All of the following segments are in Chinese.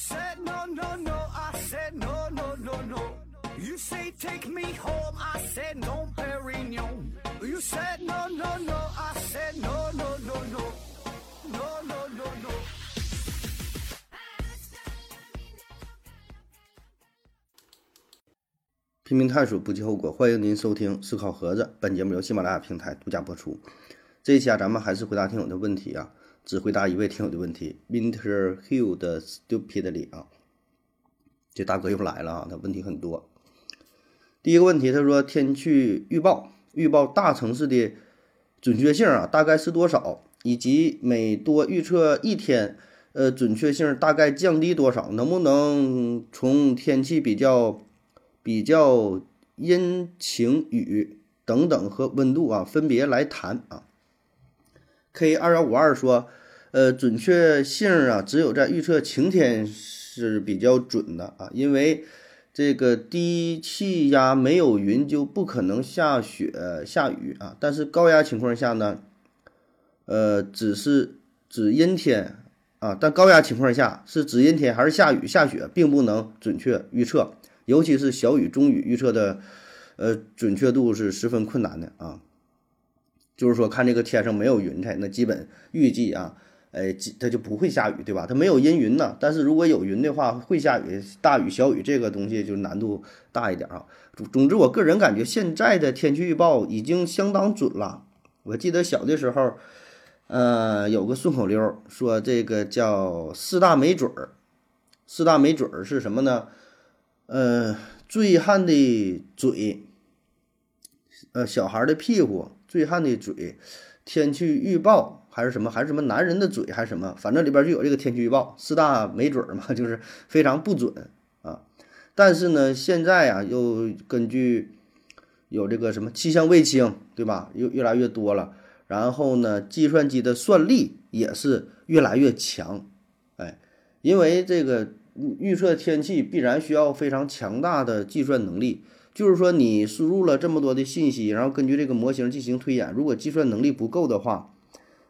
said no, no, no. I said no, no, no, no. You say take me home. I said no, Perignon. You said no, no, no. I said no, no, no, no. No, no, no, no. 拼命探索，不计后果。欢迎您收听《思考盒子》，本节目由喜马拉雅平台独家播出。这一期啊，咱们还是回答听友的问题啊，只回答一位听友的问题，Winter Hill 的 Stupidly 啊，这大哥又来了啊，他问题很多。第一个问题，他说天气预报预报大城市的准确性啊，大概是多少？以及每多预测一天，呃，准确性大概降低多少？能不能从天气比较？比较阴晴雨等等和温度啊，分别来谈啊。K 二幺五二说，呃，准确性啊，只有在预测晴天是比较准的啊，因为这个低气压没有云就不可能下雪下雨啊。但是高压情况下呢，呃，只是指阴天啊，但高压情况下是指阴天还是下雨下雪，并不能准确预测。尤其是小雨、中雨预测的，呃，准确度是十分困难的啊。就是说，看这个天上没有云彩，那基本预计啊，哎，它就不会下雨，对吧？它没有阴云呢。但是如果有云的话，会下雨，大雨、小雨这个东西就难度大一点啊。总总之，我个人感觉现在的天气预报已经相当准了。我记得小的时候，呃，有个顺口溜说这个叫四大没准儿，四大没准儿是什么呢？呃，醉汉的嘴，呃，小孩的屁股，醉汉的嘴，天气预报还是什么，还是什么男人的嘴，还是什么，反正里边就有这个天气预报，四大没准儿嘛，就是非常不准啊。但是呢，现在啊，又根据有这个什么气象卫星，对吧？又越来越多了，然后呢，计算机的算力也是越来越强，哎，因为这个。预测天气必然需要非常强大的计算能力，就是说你输入了这么多的信息，然后根据这个模型进行推演，如果计算能力不够的话，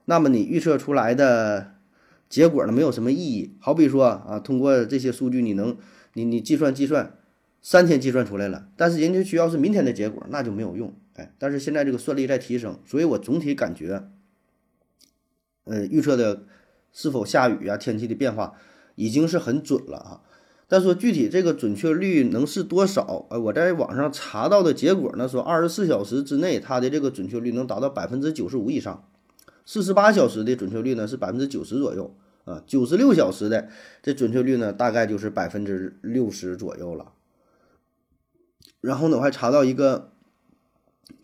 那么你预测出来的结果呢没有什么意义。好比说啊，通过这些数据，你能你你计算计算三天计算出来了，但是人家需要是明天的结果，那就没有用。哎，但是现在这个算力在提升，所以我总体感觉，呃，预测的是否下雨啊，天气的变化。已经是很准了啊，但说具体这个准确率能是多少？呃，我在网上查到的结果呢，说二十四小时之内它的这个准确率能达到百分之九十五以上，四十八小时的准确率呢是百分之九十左右啊，九十六小时的这准确率呢大概就是百分之六十左右了。然后呢，我还查到一个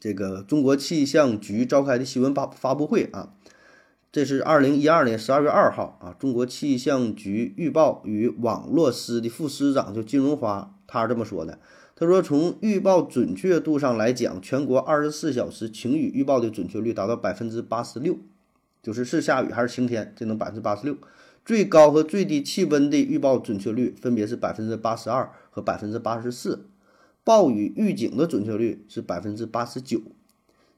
这个中国气象局召开的新闻发发布会啊。这是二零一二年十二月二号啊，中国气象局预报与网络司的副司长就金荣华，他是这么说的。他说，从预报准确度上来讲，全国二十四小时晴雨预报的准确率达到百分之八十六，就是是下雨还是晴天，这能百分之八十六。最高和最低气温的预报准确率分别是百分之八十二和百分之八十四，暴雨预警的准确率是百分之八十九，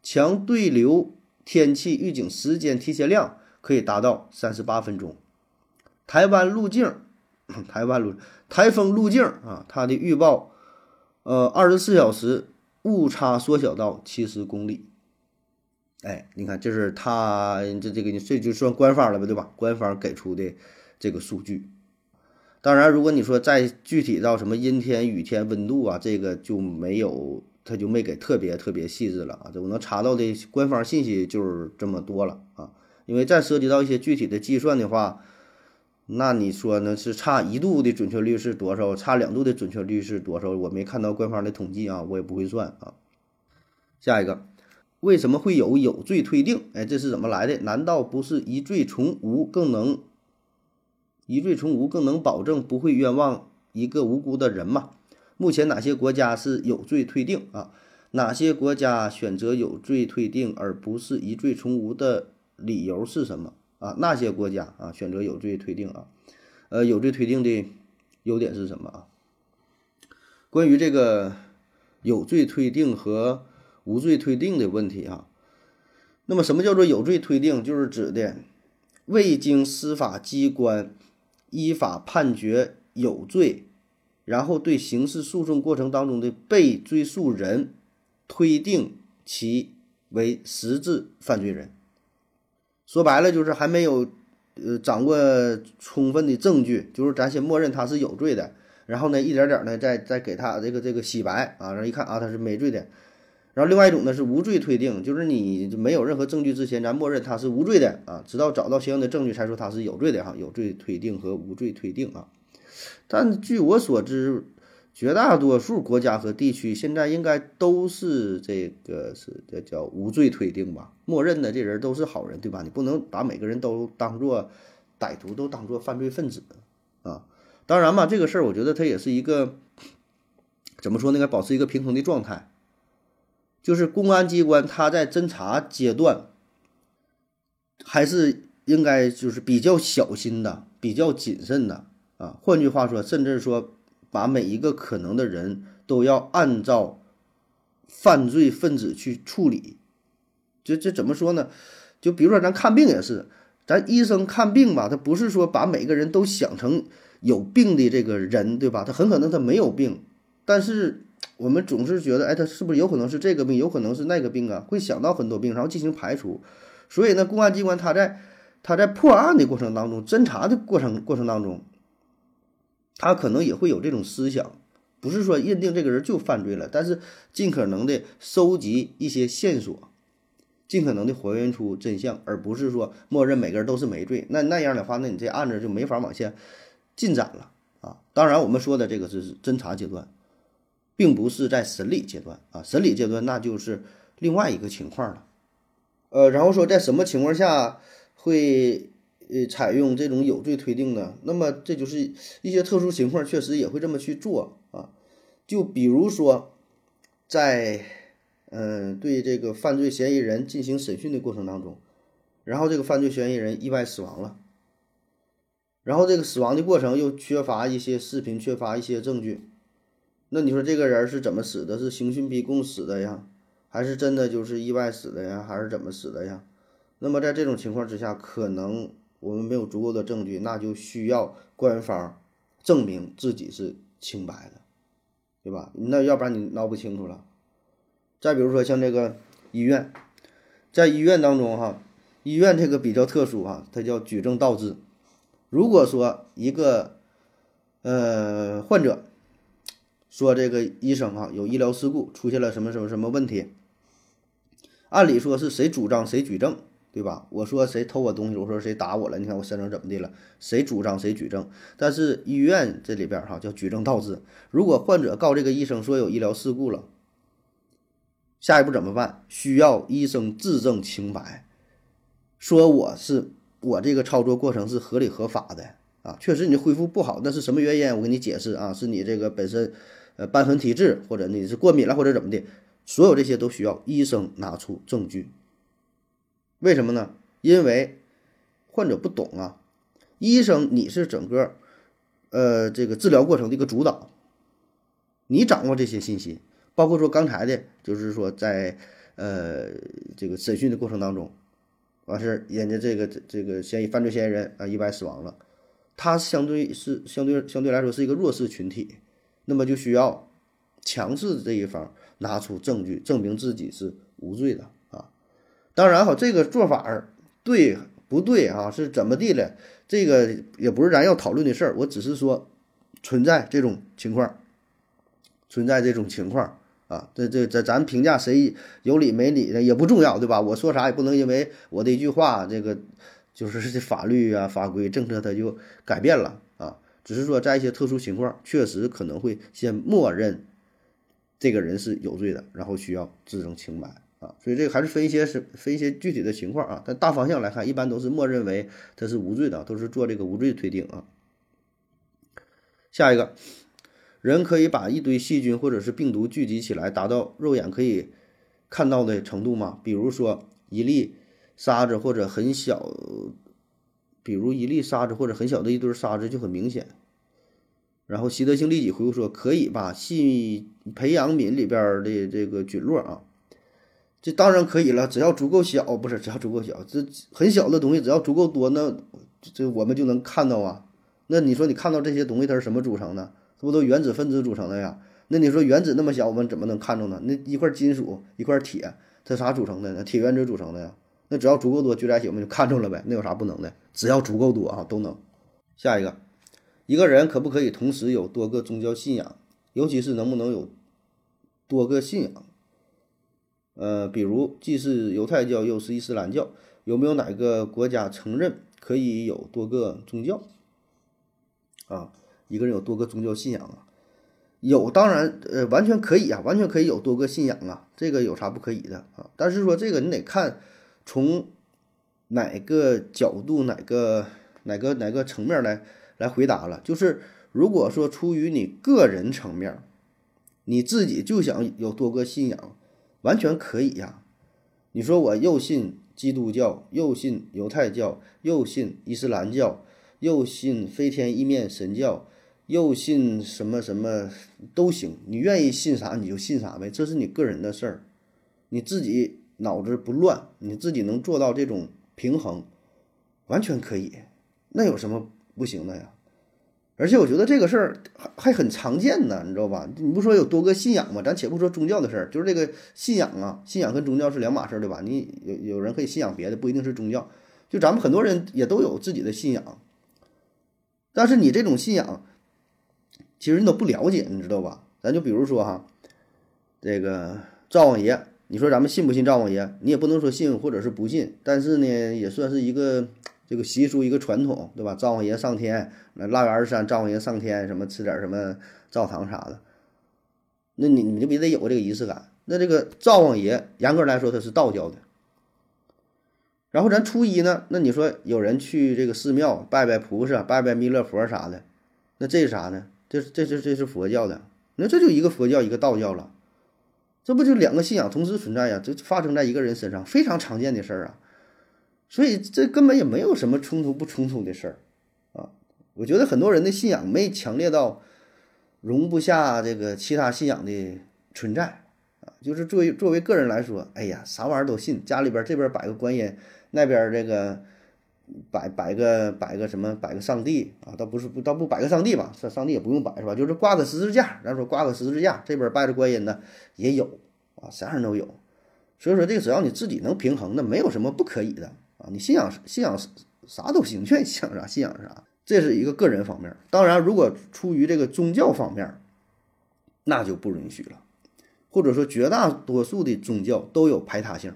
强对流。天气预警时间提前量可以达到三十八分钟。台湾路径，台湾路台风路径啊，它的预报，呃，二十四小时误差缩小到七十公里。哎，你看，这是它这这个你这就算官方了吧，对吧？官方给出的这个数据。当然，如果你说再具体到什么阴天、雨天、温度啊，这个就没有。他就没给特别特别细致了啊，这我能查到的官方信息就是这么多了啊。因为再涉及到一些具体的计算的话，那你说呢？是差一度的准确率是多少？差两度的准确率是多少？我没看到官方的统计啊，我也不会算啊。下一个，为什么会有有罪推定？哎，这是怎么来的？难道不是疑罪从无更能疑罪从无更能保证不会冤枉一个无辜的人吗？目前哪些国家是有罪推定啊？哪些国家选择有罪推定而不是疑罪从无的理由是什么啊？那些国家啊选择有罪推定啊？呃，有罪推定的优点是什么啊？关于这个有罪推定和无罪推定的问题啊，那么什么叫做有罪推定？就是指的未经司法机关依法判决。有罪，然后对刑事诉讼过程当中的被追诉人推定其为实质犯罪人。说白了就是还没有呃掌握充分的证据，就是咱先默认他是有罪的，然后呢一点点呢再再给他这个这个洗白啊，然后一看啊他是没罪的。然后另外一种呢是无罪推定，就是你没有任何证据之前，咱默认他是无罪的啊，直到找到相应的证据才说他是有罪的哈。有罪推定和无罪推定啊，但据我所知，绝大多数国家和地区现在应该都是这个是这叫无罪推定吧，默认的这人都是好人，对吧？你不能把每个人都当做歹徒，都当做犯罪分子啊。当然嘛，这个事儿我觉得它也是一个怎么说呢？该保持一个平衡的状态。就是公安机关，他在侦查阶段，还是应该就是比较小心的、比较谨慎的啊。换句话说，甚至说，把每一个可能的人都要按照犯罪分子去处理。这这怎么说呢？就比如说咱看病也是，咱医生看病吧，他不是说把每个人都想成有病的这个人，对吧？他很可能他没有病，但是。我们总是觉得，哎，他是不是有可能是这个病，有可能是那个病啊？会想到很多病，然后进行排除。所以呢，公安机关他在他在破案的过程当中，侦查的过程过程当中，他可能也会有这种思想，不是说认定这个人就犯罪了，但是尽可能的收集一些线索，尽可能的还原出真相，而不是说默认每个人都是没罪。那那样的话，那你这案子就没法往下进展了啊。当然，我们说的这个是侦查阶段。并不是在审理阶段啊，审理阶段那就是另外一个情况了，呃，然后说在什么情况下会呃采用这种有罪推定呢？那么这就是一些特殊情况，确实也会这么去做啊。就比如说在嗯对这个犯罪嫌疑人进行审讯的过程当中，然后这个犯罪嫌疑人意外死亡了，然后这个死亡的过程又缺乏一些视频，缺乏一些证据。那你说这个人是怎么死的？是刑讯逼供死的呀，还是真的就是意外死的呀，还是怎么死的呀？那么在这种情况之下，可能我们没有足够的证据，那就需要官方证明自己是清白的，对吧？那要不然你闹不清楚了。再比如说像这个医院，在医院当中哈，医院这个比较特殊哈，它叫举证倒置。如果说一个呃患者，说这个医生啊有医疗事故，出现了什么什么什么问题？按理说是谁主张谁举证，对吧？我说谁偷我东西，我说谁打我了，你看我身上怎么的了？谁主张谁举证？但是医院这里边哈叫举证倒置。如果患者告这个医生说有医疗事故了，下一步怎么办？需要医生自证清白，说我是我这个操作过程是合理合法的啊，确实你恢复不好，那是什么原因？我给你解释啊，是你这个本身。呃，瘢痕体质，或者你是过敏了，或者怎么的，所有这些都需要医生拿出证据。为什么呢？因为患者不懂啊，医生你是整个呃这个治疗过程的一个主导，你掌握这些信息，包括说刚才的，就是说在呃这个审讯的过程当中，完事儿人家这个这个嫌疑犯罪嫌疑人啊意外死亡了，他相对是相对相对来说是一个弱势群体。那么就需要强势这一方拿出证据，证明自己是无罪的。当然哈，这个做法儿对不对啊？是怎么地了？这个也不是咱要讨论的事儿。我只是说存在这种情况，存在这种情况啊。这这这，咱评价谁有理没理的也不重要，对吧？我说啥也不能因为我的一句话，这个就是这法律啊、法规、政策它就改变了啊。只是说，在一些特殊情况，确实可能会先默认这个人是有罪的，然后需要自证清白啊。所以这个还是分一些是分一些具体的情况啊。但大方向来看，一般都是默认为他是无罪的，都是做这个无罪推定啊。下一个人可以把一堆细菌或者是病毒聚集起来，达到肉眼可以看到的程度吗？比如说一粒沙子或者很小。比如一粒沙子或者很小的一堆沙子就很明显。然后习德性立即回复说：“可以把细培养皿里边的这个菌落啊，这当然可以了，只要足够小，不是只要足够小，这很小的东西只要足够多，那这我们就能看到啊，那你说你看到这些东西它是什么组成的？这不都原子分子组成的呀？那你说原子那么小，我们怎么能看着呢？那一块金属一块铁，它啥组成的呢？铁原子组成的呀。那只要足够多聚在一起，我们就看着了呗。那有啥不能的？只要足够多啊，都能。下一个，一个人可不可以同时有多个宗教信仰？尤其是能不能有多个信仰？呃，比如既是犹太教又是伊斯兰教，有没有哪个国家承认可以有多个宗教？啊，一个人有多个宗教信仰啊？有，当然，呃，完全可以啊，完全可以有多个信仰啊，这个有啥不可以的啊？但是说这个你得看从哪个角度、哪个、哪个、哪个层面来来回答了。就是如果说出于你个人层面，你自己就想有多个信仰，完全可以呀。你说我又信基督教，又信犹太教，又信伊斯兰教，又信飞天意面神教。又信什么什么都行，你愿意信啥你就信啥呗，这是你个人的事儿，你自己脑子不乱，你自己能做到这种平衡，完全可以，那有什么不行的呀？而且我觉得这个事儿还还很常见呢，你知道吧？你不说有多个信仰吗？咱且不说宗教的事儿，就是这个信仰啊，信仰跟宗教是两码事儿，对吧？你有有人可以信仰别的，不一定是宗教，就咱们很多人也都有自己的信仰，但是你这种信仰。其实你都不了解，你知道吧？咱就比如说哈，这个灶王爷，你说咱们信不信灶王爷？你也不能说信或者是不信，但是呢，也算是一个这个习俗，一个传统，对吧？灶王爷上天，那腊月二十三，灶王爷上天，什么吃点什么灶糖啥的，那你你就必须得有这个仪式感。那这个灶王爷，严格来说他是道教的。然后咱初一呢，那你说有人去这个寺庙拜拜菩萨，拜拜弥勒佛啥的，那这是啥呢？这这这这是佛教的，那这就一个佛教一个道教了，这不就两个信仰同时存在呀？这发生在一个人身上，非常常见的事儿啊，所以这根本也没有什么冲突不冲突的事儿啊。我觉得很多人的信仰没强烈到容不下这个其他信仰的存在啊。就是作为作为个人来说，哎呀，啥玩意儿都信，家里边这边摆个观音，那边这个。摆摆个摆个什么摆个上帝啊，倒不是不倒不摆个上帝吧，上上帝也不用摆是吧？就是挂个十字架，咱说挂个十字架，这边拜着观音的也有啊，啥人都有。所以说这个只要你自己能平衡，那没有什么不可以的啊。你信仰信仰啥都行，愿意信仰啥信仰啥，这是一个个人方面。当然，如果出于这个宗教方面，那就不允许了，或者说绝大多数的宗教都有排他性。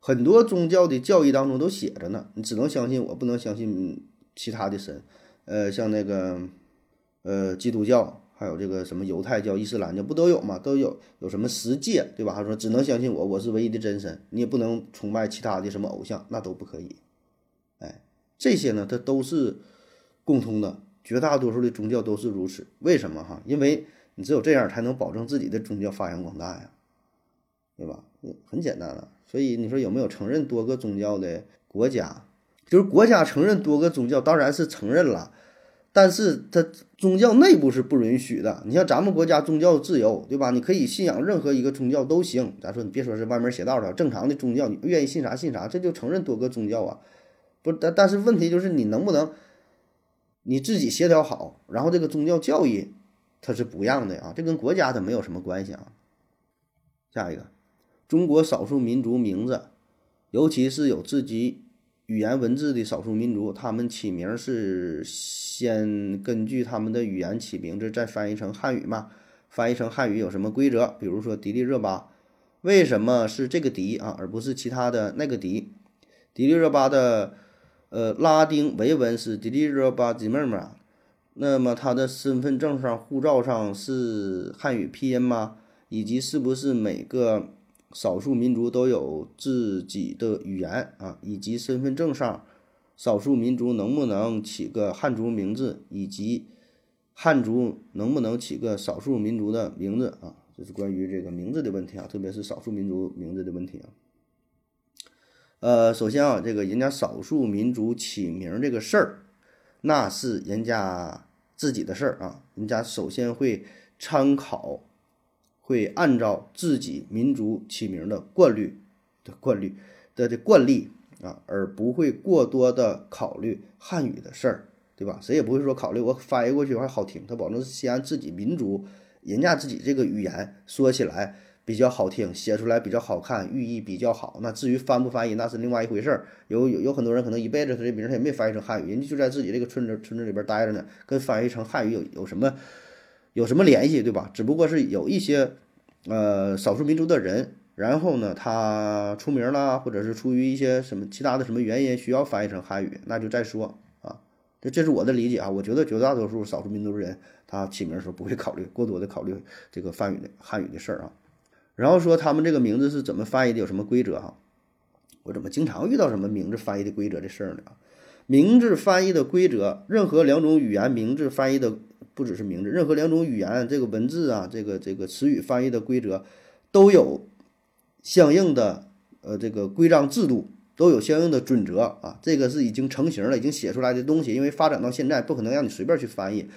很多宗教的教义当中都写着呢，你只能相信我，不能相信其他的神。呃，像那个，呃，基督教，还有这个什么犹太教、伊斯兰教，不都有吗？都有有什么十诫，对吧？他说只能相信我，我是唯一的真神，你也不能崇拜其他的什么偶像，那都不可以。哎，这些呢，它都是共通的，绝大多数的宗教都是如此。为什么哈？因为你只有这样才能保证自己的宗教发扬光大呀，对吧？很简单了。所以你说有没有承认多个宗教的国家？就是国家承认多个宗教，当然是承认了，但是它宗教内部是不允许的。你像咱们国家宗教自由，对吧？你可以信仰任何一个宗教都行。咱说你别说是歪门邪道的，正常的宗教，你愿意信啥信啥，这就承认多个宗教啊。不，但但是问题就是你能不能你自己协调好，然后这个宗教教义它是不一样的啊，这跟国家它没有什么关系啊。下一个。中国少数民族名字，尤其是有自己语言文字的少数民族，他们起名是先根据他们的语言起名字，再翻译成汉语嘛？翻译成汉语有什么规则？比如说迪丽热巴，为什么是这个迪啊，而不是其他的那个迪？迪丽热巴的呃拉丁维文是迪丽热巴吉妹妹，那么她的身份证上、护照上是汉语拼音吗？以及是不是每个？少数民族都有自己的语言啊，以及身份证上，少数民族能不能起个汉族名字，以及汉族能不能起个少数民族的名字啊？这是关于这个名字的问题啊，特别是少数民族名字的问题啊。呃，首先啊，这个人家少数民族起名这个事儿，那是人家自己的事儿啊，人家首先会参考。会按照自己民族起名的惯例的惯例的的惯例啊，而不会过多的考虑汉语的事儿对吧？谁也不会说考虑我翻译过去还好听，他保证是西安自己民族人家自己这个语言说起来比较好听，写出来比较好看，寓意比较好。那至于翻不翻译，那是另外一回事儿。有有有很多人可能一辈子他这名他也没翻译成汉语，人家就在自己这个村子村子里边待着呢，跟翻译成汉语有有什么有什么联系，对吧？只不过是有一些呃少数民族的人。然后呢，他出名了，或者是出于一些什么其他的什么原因需要翻译成汉语，那就再说啊。这这是我的理解啊。我觉得绝大多数少数民族人，他起名的时候不会考虑过多的考虑这个汉语的汉语的事儿啊。然后说他们这个名字是怎么翻译的，有什么规则哈？我怎么经常遇到什么名字翻译的规则的事儿呢？名字翻译的规则，任何两种语言名字翻译的不只是名字，任何两种语言这个文字啊，这个这个词语翻译的规则都有。相应的呃这个规章制度都有相应的准则啊，这个是已经成型了，已经写出来的东西。因为发展到现在，不可能让你随便去翻译，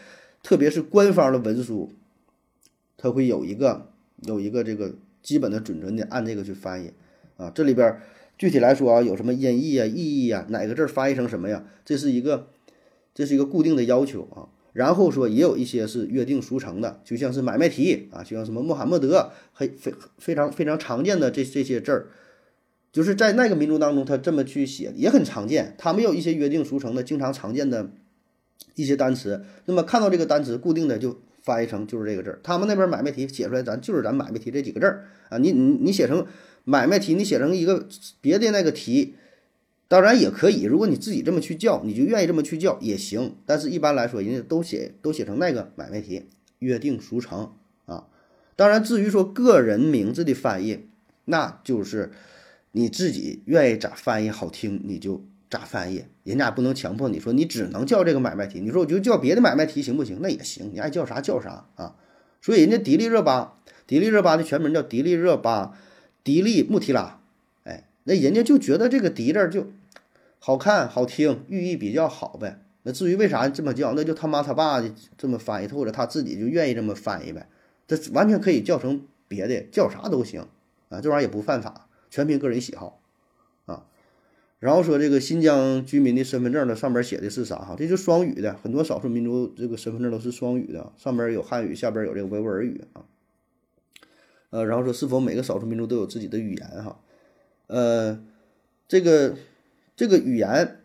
特别是官方的文书，它会有一个有一个这个基本的准则，你按这个去翻译啊。这里边具体来说啊，有什么音译啊、意义啊，哪个字翻译成什么呀？这是一个这是一个固定的要求啊。然后说也有一些是约定俗成的，就像是买卖题啊，就像什么穆罕默德，非非非常非常常见的这这些字儿，就是在那个民族当中，他这么去写也很常见。他们有一些约定俗成的、经常常见的一些单词，那么看到这个单词，固定的就翻译成就是这个字儿。他们那边买卖题写出来，咱就是咱买卖题这几个字儿啊。你你你写成买卖题，你写成一个别的那个题。当然也可以，如果你自己这么去叫，你就愿意这么去叫也行。但是一般来说，人家都写都写成那个买卖题，约定俗成啊。当然，至于说个人名字的翻译，那就是你自己愿意咋翻译好听，你就咋翻译，人家不能强迫你说你只能叫这个买卖题。你说我就叫别的买卖题行不行？那也行，你爱叫啥叫啥啊。所以人家迪丽热巴，迪丽热巴的全名叫迪丽热巴，迪丽穆提拉。那人家就觉得这个“笛”字就好看、好听，寓意比较好呗。那至于为啥这么叫，那就他妈他爸的这么翻译，或者他自己就愿意这么翻译呗。这完全可以叫成别的，叫啥都行啊，这玩意儿也不犯法，全凭个人喜好啊。然后说这个新疆居民的身份证呢，上边写的是啥哈？这就双语的，很多少数民族这个身份证都是双语的，上边有汉语，下边有这个维吾尔语啊。呃，然后说是否每个少数民族都有自己的语言哈？呃，这个这个语言，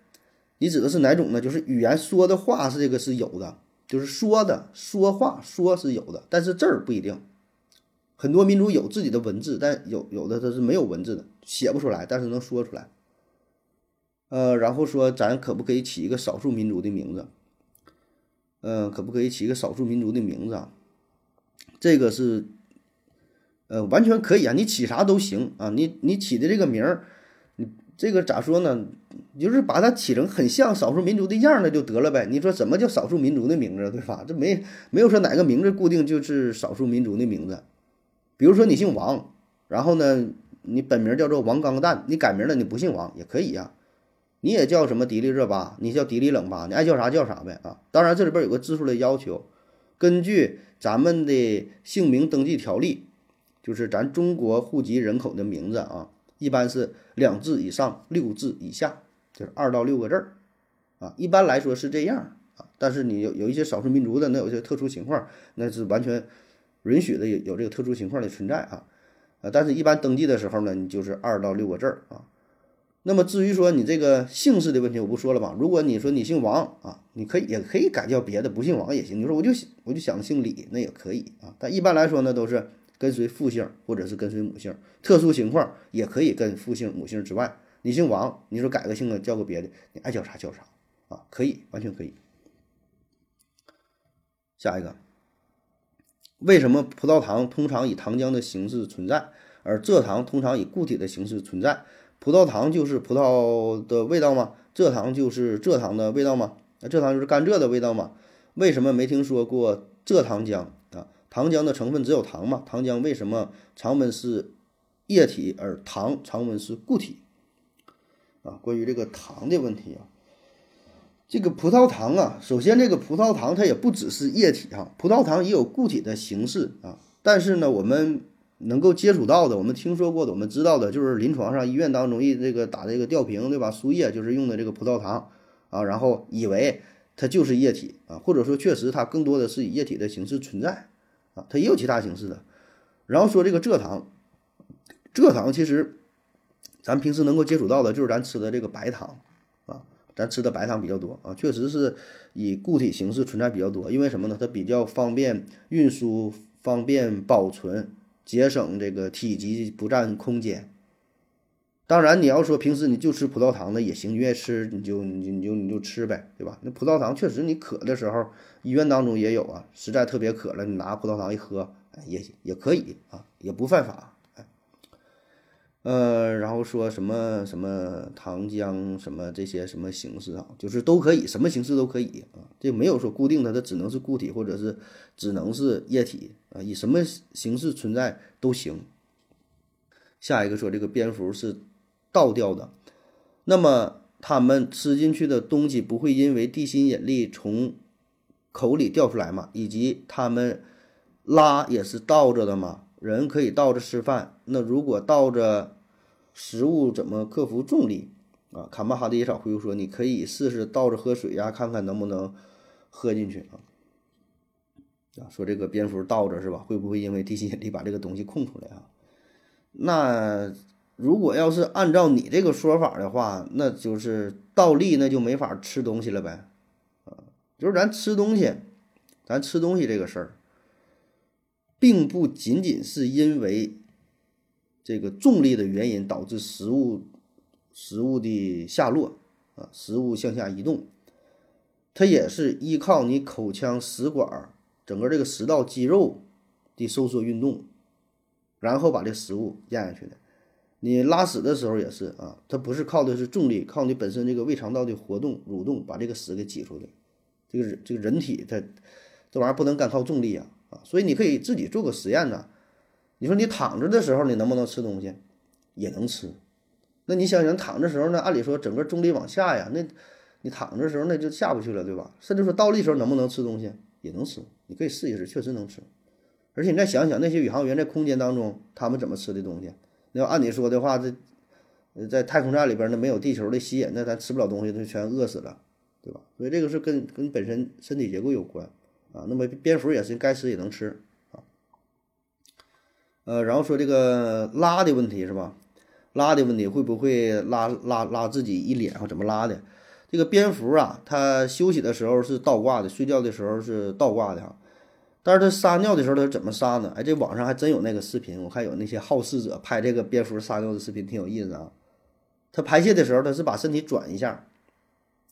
你指的是哪种呢？就是语言说的话是这个是有的，就是说的说话说是有的，但是字儿不一定。很多民族有自己的文字，但有有的它是没有文字的，写不出来，但是能说出来。呃，然后说咱可不可以起一个少数民族的名字？嗯，可不可以起一个少数民族的名字啊？这个是。呃，完全可以啊，你起啥都行啊，你你起的这个名儿，你这个咋说呢？就是把它起成很像少数民族的样儿，那就得了呗。你说什么叫少数民族的名字，对吧？这没没有说哪个名字固定就是少数民族的名字。比如说你姓王，然后呢，你本名叫做王刚蛋，你改名了，你不姓王也可以呀。你也叫什么迪丽热巴，你叫迪丽冷巴，你爱叫啥叫啥呗啊。当然这里边有个字数的要求，根据咱们的姓名登记条例。就是咱中国户籍人口的名字啊，一般是两字以上，六字以下，就是二到六个字儿，啊，一般来说是这样啊。但是你有有一些少数民族的，那有些特殊情况，那是完全允许的，有有这个特殊情况的存在啊，啊，但是一般登记的时候呢，你就是二到六个字儿啊。那么至于说你这个姓氏的问题，我不说了吧？如果你说你姓王啊，你可以也可以改叫别的，不姓王也行。你说我就我就想姓李，那也可以啊。但一般来说呢，都是。跟随父姓或者是跟随母姓，特殊情况也可以跟父姓母姓之外。你姓王，你说改个姓啊，叫个别的，你爱叫啥叫啥啊，可以，完全可以。下一个，为什么葡萄糖通常以糖浆的形式存在，而蔗糖通常以固体的形式存在？葡萄糖就是葡萄的味道吗？蔗糖就是蔗糖的味道吗？那蔗糖就是甘蔗的味道吗？为什么没听说过蔗糖浆啊？糖浆的成分只有糖嘛？糖浆为什么常温是液体，而糖常温是固体？啊，关于这个糖的问题啊，这个葡萄糖啊，首先这个葡萄糖它也不只是液体哈，葡萄糖也有固体的形式啊。但是呢，我们能够接触到的，我们听说过的，我们知道的，就是临床上医院当中一这个打这个吊瓶对吧？输液就是用的这个葡萄糖啊，然后以为它就是液体啊，或者说确实它更多的是以液体的形式存在啊，它也有其他形式的。然后说这个蔗糖，蔗糖其实咱平时能够接触到的就是咱吃的这个白糖啊，咱吃的白糖比较多啊，确实是以固体形式存在比较多。因为什么呢？它比较方便运输，方便保存，节省这个体积，不占空间。当然，你要说平时你就吃葡萄糖的也行，你愿意吃你就你你就你就吃呗，对吧？那葡萄糖确实你渴的时候，医院当中也有啊，实在特别渴了，你拿葡萄糖一喝，也也可以啊，也不犯法，呃，然后说什么什么糖浆什么这些什么形式啊，就是都可以，什么形式都可以啊，这没有说固定的，它只能是固体或者是只能是液体啊，以什么形式存在都行。下一个说这个蝙蝠是。倒掉的，那么他们吃进去的东西不会因为地心引力从口里掉出来吗？以及他们拉也是倒着的吗？人可以倒着吃饭，那如果倒着食物怎么克服重力啊？卡曼哈的野草回复说：“你可以试试倒着喝水呀，看看能不能喝进去啊。”啊，说这个蝙蝠倒着是吧？会不会因为地心引力把这个东西空出来啊？那。如果要是按照你这个说法的话，那就是倒立，那就没法吃东西了呗，啊，就是咱吃东西，咱吃东西这个事儿，并不仅仅是因为这个重力的原因导致食物食物的下落啊，食物向下移动，它也是依靠你口腔食管整个这个食道肌肉的收缩运动，然后把这食物咽下去的。你拉屎的时候也是啊，它不是靠的是重力，靠你本身这个胃肠道的活动蠕动把这个屎给挤出来。这个这个人体它这玩意儿不能干靠重力啊啊，所以你可以自己做个实验呢。你说你躺着的时候你能不能吃东西？也能吃。那你想想躺着时候呢？按理说整个重力往下呀，那你躺着时候那就下不去了，对吧？甚至说倒立时候能不能吃东西？也能吃。你可以试一试，确实能吃。而且你再想想那些宇航员在空间当中他们怎么吃的东西。要按你说的话，这在太空站里边那没有地球的吸引，那咱吃不了东西，就全饿死了，对吧？所以这个是跟跟本身身体结构有关啊。那么蝙蝠也是该吃也能吃啊。呃，然后说这个拉的问题是吧？拉的问题会不会拉拉拉自己一脸或怎么拉的？这个蝙蝠啊，它休息的时候是倒挂的，睡觉的时候是倒挂的哈。但是它撒尿的时候，它怎么撒呢？哎，这网上还真有那个视频，我看有那些好事者拍这个蝙蝠撒尿的视频，挺有意思啊。它排泄的时候，它是把身体转一下，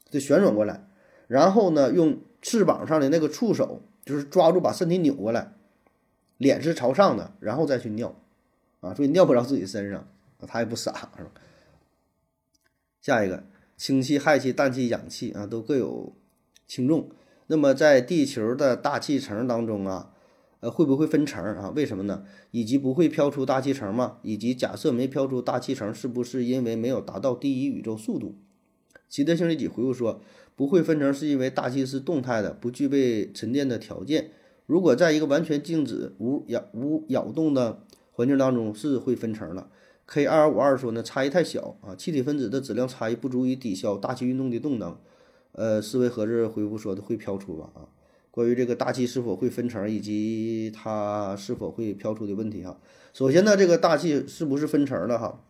就旋转过来，然后呢，用翅膀上的那个触手，就是抓住把身体扭过来，脸是朝上的，然后再去尿，啊，所以尿不着自己身上，它也不傻，是吧？下一个，氢气、氦气、氮气、氧气啊，都各有轻重。那么在地球的大气层当中啊，呃，会不会分层啊？为什么呢？以及不会飘出大气层吗？以及假设没飘出大气层，是不是因为没有达到第一宇宙速度？齐德星里几回复说，不会分层是因为大气是动态的，不具备沉淀的条件。如果在一个完全静止、无摇无摇动的环境当中，是会分层的。K 二五二说呢，差异太小啊，气体分子的质量差异不足以抵消大气运动的动能。呃，思维盒子回复说的会飘出吧？啊，关于这个大气是否会分层以及它是否会飘出的问题哈。首先呢，这个大气是不是分层了哈？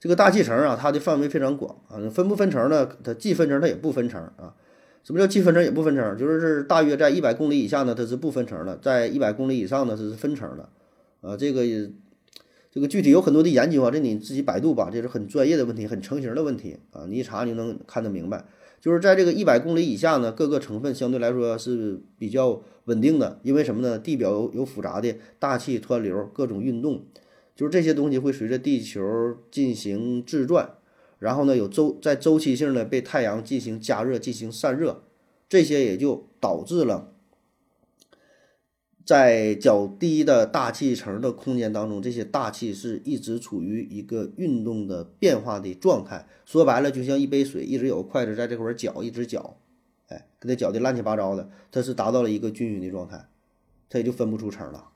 这个大气层啊，它的范围非常广啊，分不分层呢？它既分层，它也不分层啊。什么叫既分层也不分层？就是大约在一百公里以下呢，它是不分层的；在一百公里以上呢，它是分层的。啊，这个这个具体有很多的研究啊，这你自己百度吧，这是很专业的问题，很成型的问题啊，你一查你就能看得明白。就是在这个一百公里以下呢，各个成分相对来说是比较稳定的，因为什么呢？地表有有复杂的大气湍流，各种运动，就是这些东西会随着地球进行自转，然后呢有周在周期性的被太阳进行加热、进行散热，这些也就导致了。在较低的大气层的空间当中，这些大气是一直处于一个运动的变化的状态。说白了，就像一杯水，一直有筷子在这块搅，一直搅，哎，给它搅的乱七八糟的，它是达到了一个均匀的状态，它也就分不出层了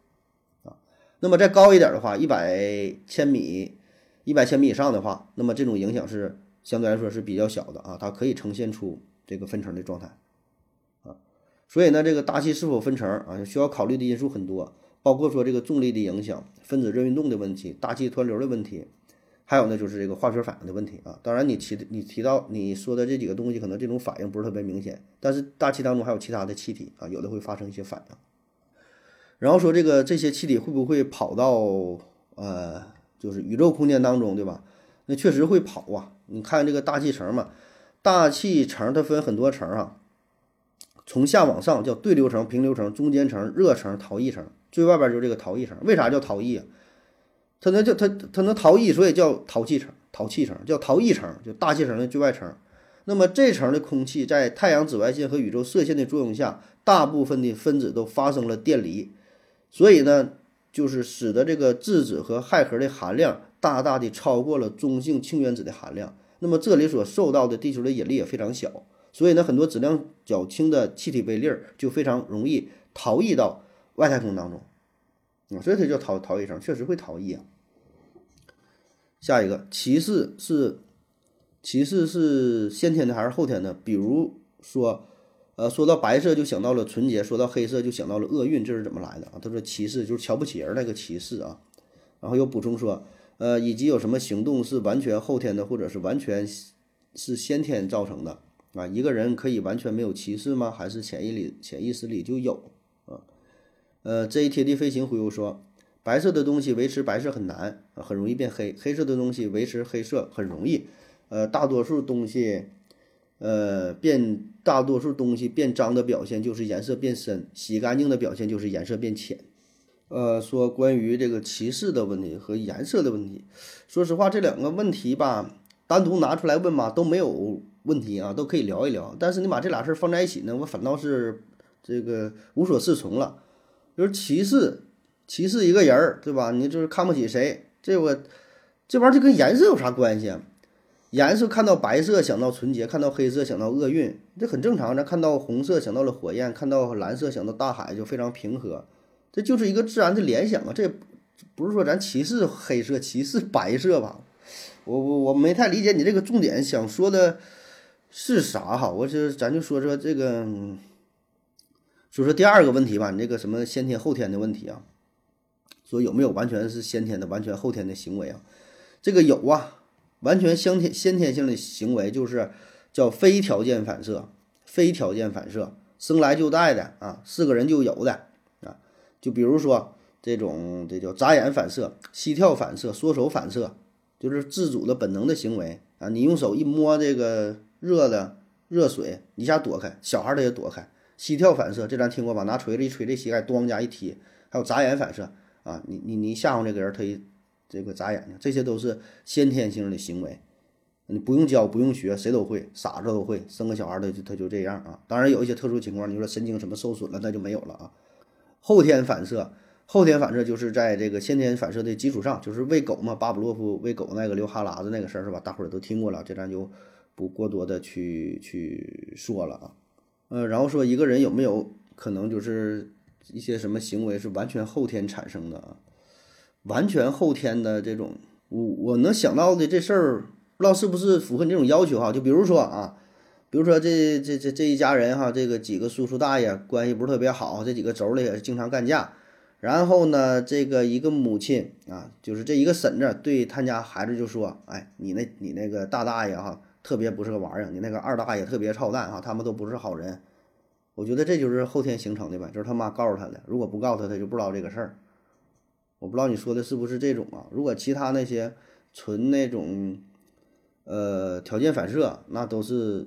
啊。那么再高一点的话，一百千米、一百千米以上的话，那么这种影响是相对来说是比较小的啊，它可以呈现出这个分层的状态。所以呢，这个大气是否分层啊，需要考虑的因素很多，包括说这个重力的影响、分子热运动的问题、大气湍流的问题，还有呢就是这个化学反应的问题啊。当然，你提你提到你说的这几个东西，可能这种反应不是特别明显，但是大气当中还有其他的气体啊，有的会发生一些反应。然后说这个这些气体会不会跑到呃，就是宇宙空间当中，对吧？那确实会跑啊。你看这个大气层嘛，大气层它分很多层啊，从下往上叫对流层、平流层、中间层、热层、逃逸层，最外边就是这个逃逸层。为啥叫逃逸啊？它能叫它它能逃逸，所以叫逃气层、逃气层，叫逃逸层，就大气层的最外层。那么这层的空气在太阳紫外线和宇宙射线的作用下，大部分的分子都发生了电离。所以呢，就是使得这个质子和氦核的含量大大的超过了中性氢原子的含量。那么这里所受到的地球的引力也非常小，所以呢，很多质量较轻的气体微粒儿就非常容易逃逸到外太空当中。啊，所以它叫逃逃逸层，确实会逃逸啊。下一个，歧视是歧视是先天的还是后天的？比如说。呃，说到白色就想到了纯洁，说到黑色就想到了厄运，这是怎么来的啊？他说歧视就是瞧不起人那个歧视啊。然后又补充说，呃，以及有什么行动是完全后天的，或者是完全是先天造成的啊？一个人可以完全没有歧视吗？还是潜意里潜意识里就有啊？呃，这一贴地飞行回复说，白色的东西维持白色很难，很容易变黑；黑色的东西维持黑色很容易。呃，大多数东西。呃，变大多数东西变脏的表现就是颜色变深，洗干净的表现就是颜色变浅。呃，说关于这个歧视的问题和颜色的问题，说实话，这两个问题吧，单独拿出来问吧都没有问题啊，都可以聊一聊。但是你把这俩事儿放在一起呢，我反倒是这个无所适从了。就是歧视，歧视一个人儿，对吧？你就是看不起谁，这我这玩意儿就跟颜色有啥关系啊？颜色看到白色想到纯洁，看到黑色想到厄运，这很正常。咱看到红色想到了火焰，看到蓝色想到大海，就非常平和。这就是一个自然的联想啊！这不是说咱歧视黑色、歧视白色吧？我我我没太理解你这个重点想说的是啥哈？我就咱就说说这个，说说第二个问题吧。你这个什么先天后天的问题啊？说有没有完全是先天的、完全后天的行为啊？这个有啊。完全先天先天性的行为就是叫非条件反射，非条件反射生来就带的啊，是个人就有的啊。就比如说这种这叫眨眼反射、膝跳反射、缩手反射，就是自主的本能的行为啊。你用手一摸这个热的热水，一下躲开，小孩他也躲开。膝跳反射这咱听过吧？拿锤子一锤这膝盖，咣家一踢。还有眨眼反射啊，你你你吓唬这个人，他一。这个眨眼睛，这些都是先天性的行为，你不用教，不用学，谁都会，傻子都会。生个小孩他就他就这样啊。当然有一些特殊情况，你说神经什么受损了，那就没有了啊。后天反射，后天反射就是在这个先天反射的基础上，就是喂狗嘛，巴甫洛夫喂狗那个流哈喇子那个事儿是吧？大伙儿都听过了，这咱就不过多的去去说了啊。呃，然后说一个人有没有可能就是一些什么行为是完全后天产生的啊？完全后天的这种，我我能想到的这事儿，不知道是不是符合你这种要求哈？就比如说啊，比如说这这这这一家人哈，这个几个叔叔大爷关系不是特别好，这几个妯娌也是经常干架。然后呢，这个一个母亲啊，就是这一个婶子对他家孩子就说：“哎，你那你那个大大爷哈，特别不是个玩意儿，你那个二大爷特别操蛋哈，他们都不是好人。”我觉得这就是后天形成的吧，就是他妈告诉他的，如果不告诉他，他就不知道这个事儿。我不知道你说的是不是这种啊？如果其他那些纯那种，呃，条件反射，那都是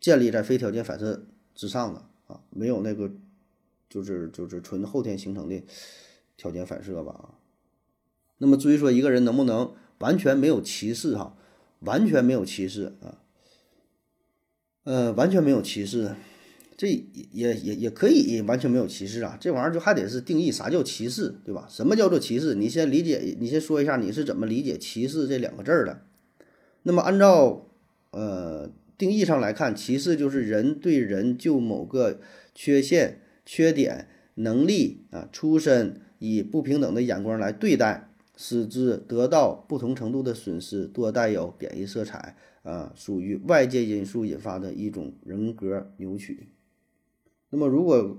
建立在非条件反射之上的啊，没有那个就是就是纯后天形成的条件反射吧？那么至于说一个人能不能完全没有歧视哈，完全没有歧视啊，呃，完全没有歧视。这也也也可以完全没有歧视啊，这玩意儿就还得是定义啥叫歧视，对吧？什么叫做歧视？你先理解，你先说一下你是怎么理解歧视这两个字儿的。那么按照呃定义上来看，歧视就是人对人就某个缺陷、缺点、能力啊、出身以不平等的眼光来对待，使之得到不同程度的损失，多带有贬义色彩，啊，属于外界因素引发的一种人格扭曲。那么，如果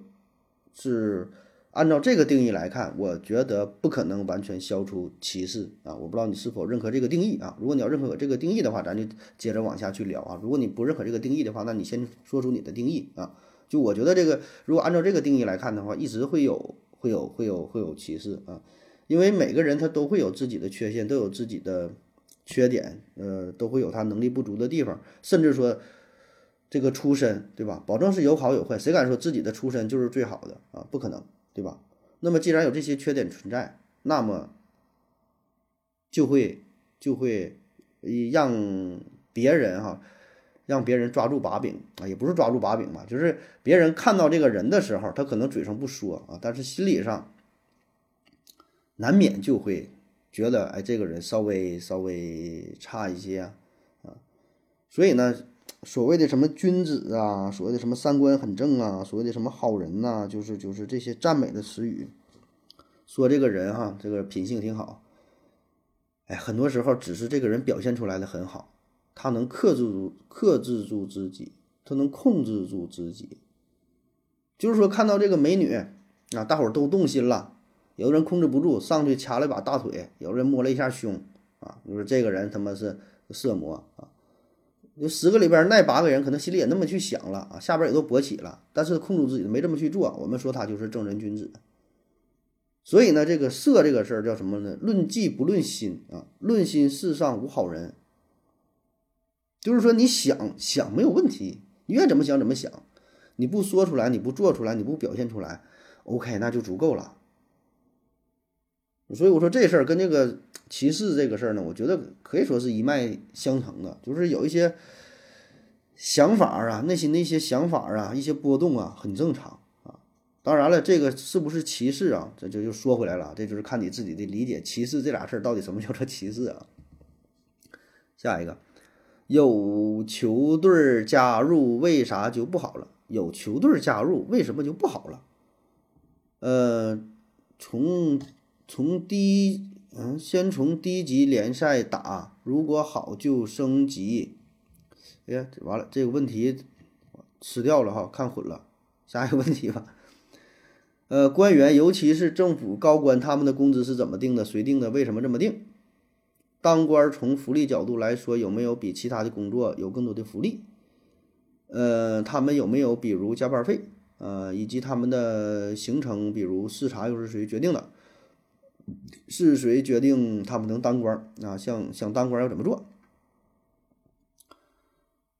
是按照这个定义来看，我觉得不可能完全消除歧视啊！我不知道你是否认可这个定义啊？如果你要认可我这个定义的话，咱就接着往下去聊啊。如果你不认可这个定义的话，那你先说出你的定义啊。就我觉得这个，如果按照这个定义来看的话，一直会有、会有、会有、会有歧视啊，因为每个人他都会有自己的缺陷，都有自己的缺点，呃，都会有他能力不足的地方，甚至说这个出身，对吧？保证是有好有坏，谁敢说自己的出身就是最好的啊？不可能，对吧？那么既然有这些缺点存在，那么就会就会让别人哈。让别人抓住把柄啊，也不是抓住把柄吧，就是别人看到这个人的时候，他可能嘴上不说啊，但是心理上难免就会觉得，哎，这个人稍微稍微差一些啊，啊，所以呢，所谓的什么君子啊，所谓的什么三观很正啊，所谓的什么好人呐，就是就是这些赞美的词语，说这个人哈，这个品性挺好，哎，很多时候只是这个人表现出来的很好。他能克制住、克制住自己，他能控制住自己。就是说，看到这个美女啊，大伙儿都动心了。有的人控制不住，上去掐了一把大腿；有人摸了一下胸啊，你说这个人他妈是色魔啊！就十个里边那八个人可能心里也那么去想了啊，下边也都勃起了，但是控制自己没这么去做。我们说他就是正人君子。所以呢，这个色这个事儿叫什么呢？论迹不论心啊，论心世上无好人。就是说，你想想没有问题，你愿怎么想怎么想，你不说出来，你不做出来，你不表现出来，OK，那就足够了。所以我说这事儿跟这个歧视这个事儿呢，我觉得可以说是一脉相承的。就是有一些想法啊，内心的一些想法啊，一些波动啊，很正常啊。当然了，这个是不是歧视啊？这就又说回来了，这就是看你自己的理解。歧视这俩事儿到底什么叫做歧视啊？下一个。有球队加入，为啥就不好了？有球队加入，为什么就不好了？呃，从从低嗯，先从低级联赛打，如果好就升级。哎呀，完了，这个问题吃掉了哈，看混了。下一个问题吧。呃，官员，尤其是政府高官，他们的工资是怎么定的？谁定的？为什么这么定？当官从福利角度来说，有没有比其他的工作有更多的福利？呃，他们有没有比如加班费？呃，以及他们的行程，比如视察又是谁决定的？是谁决定他们能当官？啊，想想当官要怎么做？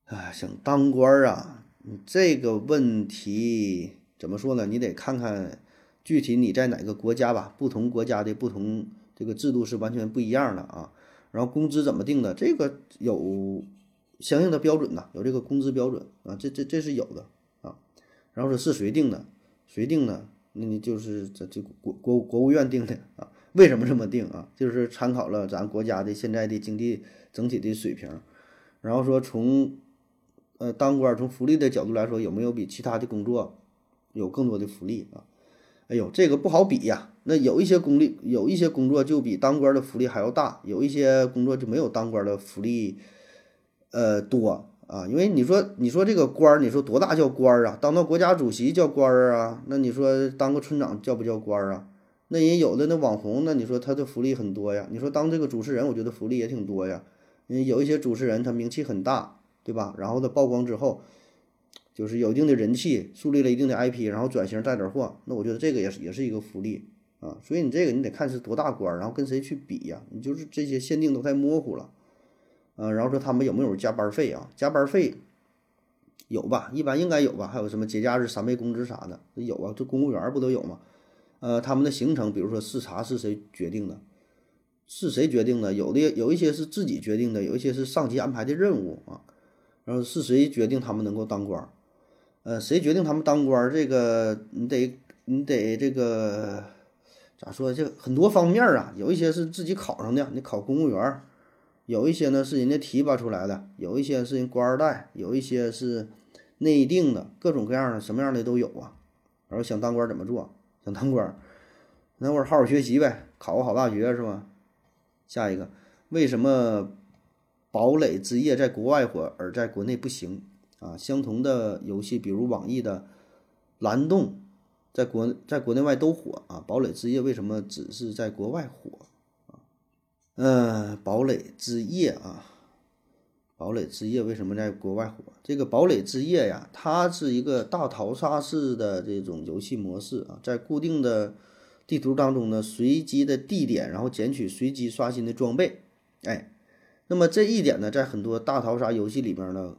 啊，想当官啊，这个问题怎么说呢？你得看看具体你在哪个国家吧，不同国家的不同这个制度是完全不一样的啊。然后工资怎么定的？这个有相应的标准呐，有这个工资标准啊，这这这是有的啊。然后说是谁定的？谁定的？那你就是这这国国国务院定的啊？为什么这么定啊？就是参考了咱国家的现在的经济整体的水平。然后说从呃当官从福利的角度来说，有没有比其他的工作有更多的福利啊？哎呦，这个不好比呀。那有一些工力，有一些工作就比当官的福利还要大，有一些工作就没有当官的福利，呃多啊。因为你说，你说这个官儿，你说多大叫官儿啊？当到国家主席叫官儿啊？那你说当个村长叫不叫官儿啊？那人有的那网红，那你说他的福利很多呀。你说当这个主持人，我觉得福利也挺多呀。嗯，有一些主持人他名气很大，对吧？然后他曝光之后。就是有一定的人气，树立了一定的 IP，然后转型带点货，那我觉得这个也是也是一个福利啊。所以你这个你得看是多大官，然后跟谁去比呀？你就是这些限定都太模糊了，啊，然后说他们有没有加班费啊？加班费有吧？一般应该有吧？还有什么节假日三倍工资啥的有啊？这公务员不都有吗？呃，他们的行程，比如说视察是谁决定的？是谁决定的？有的有一些是自己决定的，有一些是上级安排的任务啊。然后是谁决定他们能够当官？呃，谁决定他们当官？这个你得你得这个咋说？这很多方面啊，有一些是自己考上的，你考公务员；有一些呢是人家提拔出来的；有一些是人官二代；有一些是内定的，各种各样的，什么样的都有啊。然后想当官怎么做？想当官，那会儿好好学习呗，考个好大学是吧？下一个，为什么堡垒之夜在国外火，而在国内不行啊？相同的游戏，比如网易的蓝洞，在国在国内外都火啊，堡垒之夜为什么只是在国外火啊？嗯，堡垒之夜啊。堡垒之夜为什么在国外火？这个堡垒之夜呀，它是一个大逃杀式的这种游戏模式啊，在固定的地图当中呢，随机的地点，然后捡取随机刷新的装备。哎，那么这一点呢，在很多大逃杀游戏里面呢，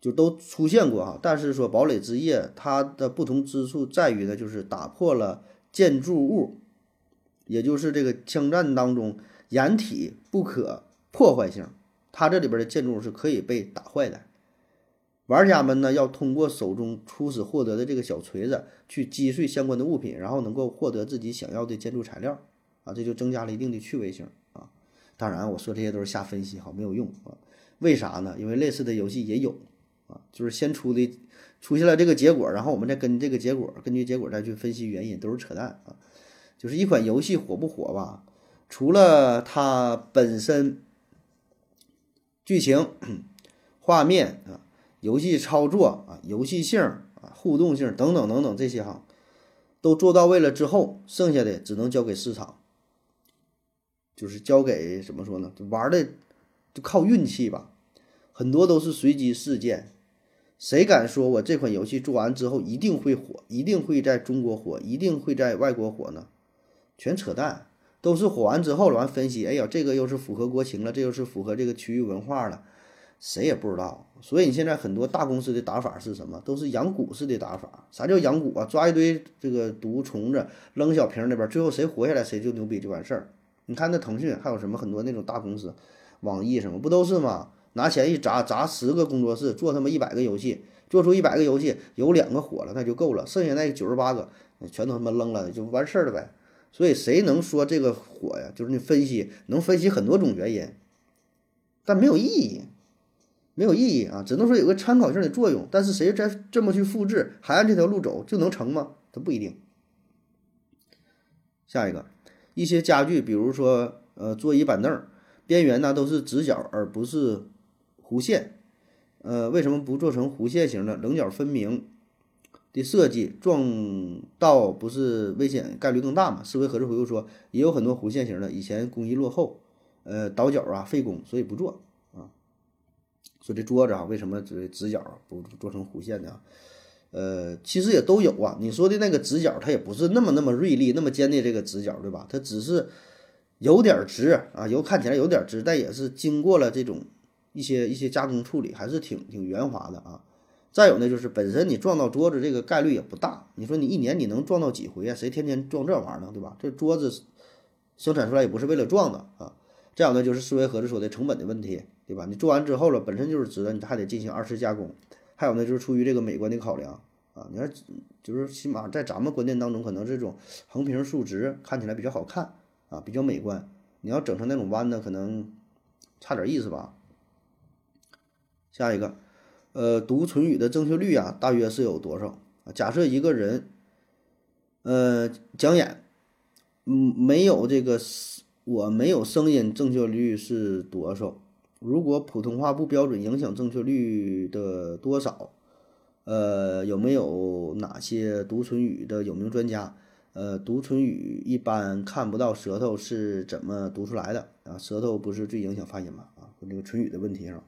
就都出现过哈。但是说堡垒之夜，它的不同之处在于呢，就是打破了建筑物，也就是这个枪战当中掩体不可破坏性。它这里边的建筑是可以被打坏的，玩家们呢要通过手中初始获得的这个小锤子去击碎相关的物品，然后能够获得自己想要的建筑材料，啊，这就增加了一定的趣味性啊。当然，我说这些都是瞎分析，好没有用啊。为啥呢？因为类似的游戏也有啊，就是先出的出现了这个结果，然后我们再根据这个结果，根据结果再去分析原因，都是扯淡啊。就是一款游戏火不火吧，除了它本身。剧情、画面啊，游戏操作啊，游戏性啊，互动性等等等等这些哈，都做到位了之后，剩下的只能交给市场，就是交给怎么说呢？就玩的就靠运气吧，很多都是随机事件。谁敢说我这款游戏做完之后一定会火，一定会在中国火，一定会在外国火呢？全扯淡。都是火完之后了，完分析，哎呀，这个又是符合国情了，这又是符合这个区域文化了，谁也不知道。所以你现在很多大公司的打法是什么？都是养蛊式的打法。啥叫养蛊啊？抓一堆这个毒虫子，扔小瓶里边，最后谁活下来谁就牛逼就完事儿。你看那腾讯还有什么很多那种大公司，网易什么不都是吗？拿钱一砸，砸十个工作室做他妈一百个游戏，做出一百个游戏有两个火了那就够了，剩下那九十八个全都他妈扔了就完事儿了呗。所以谁能说这个火呀？就是你分析能分析很多种原因，但没有意义，没有意义啊！只能说有个参考性的作用。但是谁再这么去复制，还按这条路走就能成吗？它不一定。下一个，一些家具，比如说呃座椅板凳，边缘呢都是直角而不是弧线，呃为什么不做成弧线型的，棱角分明？的设计撞到不是危险概率更大嘛？思维盒子回复说，也有很多弧线型的，以前工艺落后，呃，倒角啊费工，所以不做啊。说这桌子啊，为什么直直角不做成弧线的？呃，其实也都有啊。你说的那个直角，它也不是那么那么锐利、那么尖的这个直角，对吧？它只是有点直啊，有看起来有点直，但也是经过了这种一些一些加工处理，还是挺挺圆滑的啊。再有呢，就是本身你撞到桌子这个概率也不大。你说你一年你能撞到几回啊？谁天天撞这玩意儿呢？对吧？这桌子生产出来也不是为了撞的啊。再有呢，就是思维盒子说的成本的问题，对吧？你做完之后了，本身就是直的，你还得进行二次加工。还有呢，就是出于这个美观的考量啊。你说就是起码在咱们观念当中，可能这种横平竖直看起来比较好看啊，比较美观。你要整成那种弯的，可能差点意思吧。下一个。呃，读唇语的正确率啊，大约是有多少啊？假设一个人，呃，讲演，嗯，没有这个，我没有声音，正确率是多少？如果普通话不标准，影响正确率的多少？呃，有没有哪些读唇语的有名专家？呃，读唇语一般看不到舌头是怎么读出来的啊？舌头不是最影响发音吗？啊，那个唇语的问题上。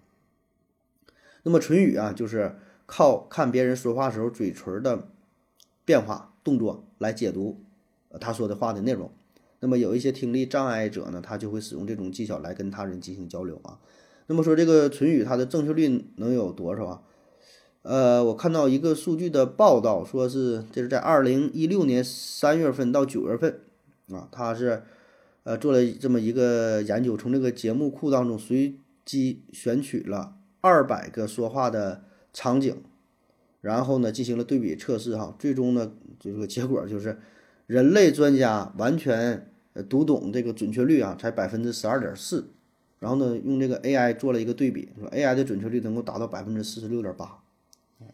那么唇语啊，就是靠看别人说话时候嘴唇的变化、动作来解读他说的话的内容。那么有一些听力障碍者呢，他就会使用这种技巧来跟他人进行交流啊。那么说这个唇语它的正确率能有多少啊？呃，我看到一个数据的报道，说是这是在二零一六年三月份到九月份啊，他是呃做了这么一个研究，从这个节目库当中随机选取了。二百个说话的场景，然后呢进行了对比测试哈，最终呢这个结果就是人类专家完全读懂这个准确率啊才百分之十二点四，然后呢用这个 AI 做了一个对比，说 AI 的准确率能够达到百分之四十六点八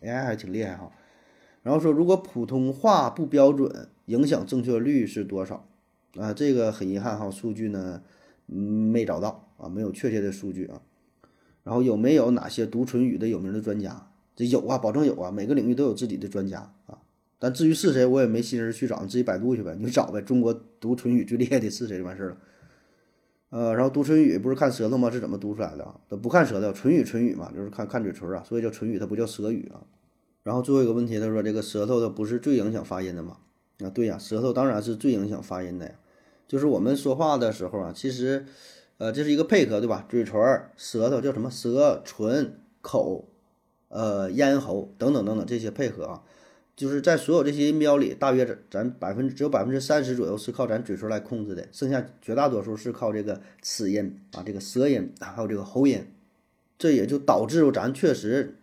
，AI 还挺厉害哈。然后说如果普通话不标准，影响正确率是多少啊？这个很遗憾哈，数据呢，没找到啊，没有确切的数据啊。然后有没有哪些读唇语的有名的专家？这有啊，保证有啊，每个领域都有自己的专家啊。但至于是谁，我也没心思去找，你自己百度去呗，你就找呗。中国读唇语最厉害的是谁就完事儿了。呃，然后读唇语不是看舌头吗？是怎么读出来的？都不看舌头，唇语唇语嘛，就是看看嘴唇啊，所以叫唇语，它不叫舌语啊。然后最后一个问题，他说这个舌头它不是最影响发音的吗？啊，对呀，舌头当然是最影响发音的呀。就是我们说话的时候啊，其实，呃，这是一个配合，对吧？嘴唇、舌头叫什么？舌、唇、口，呃，咽喉等等等等这些配合啊。就是在所有这些音标里，大约咱百分之只有百分之三十左右是靠咱嘴唇来控制的，剩下绝大多数是靠这个齿音啊，这个舌音还有这个喉音，这也就导致咱确实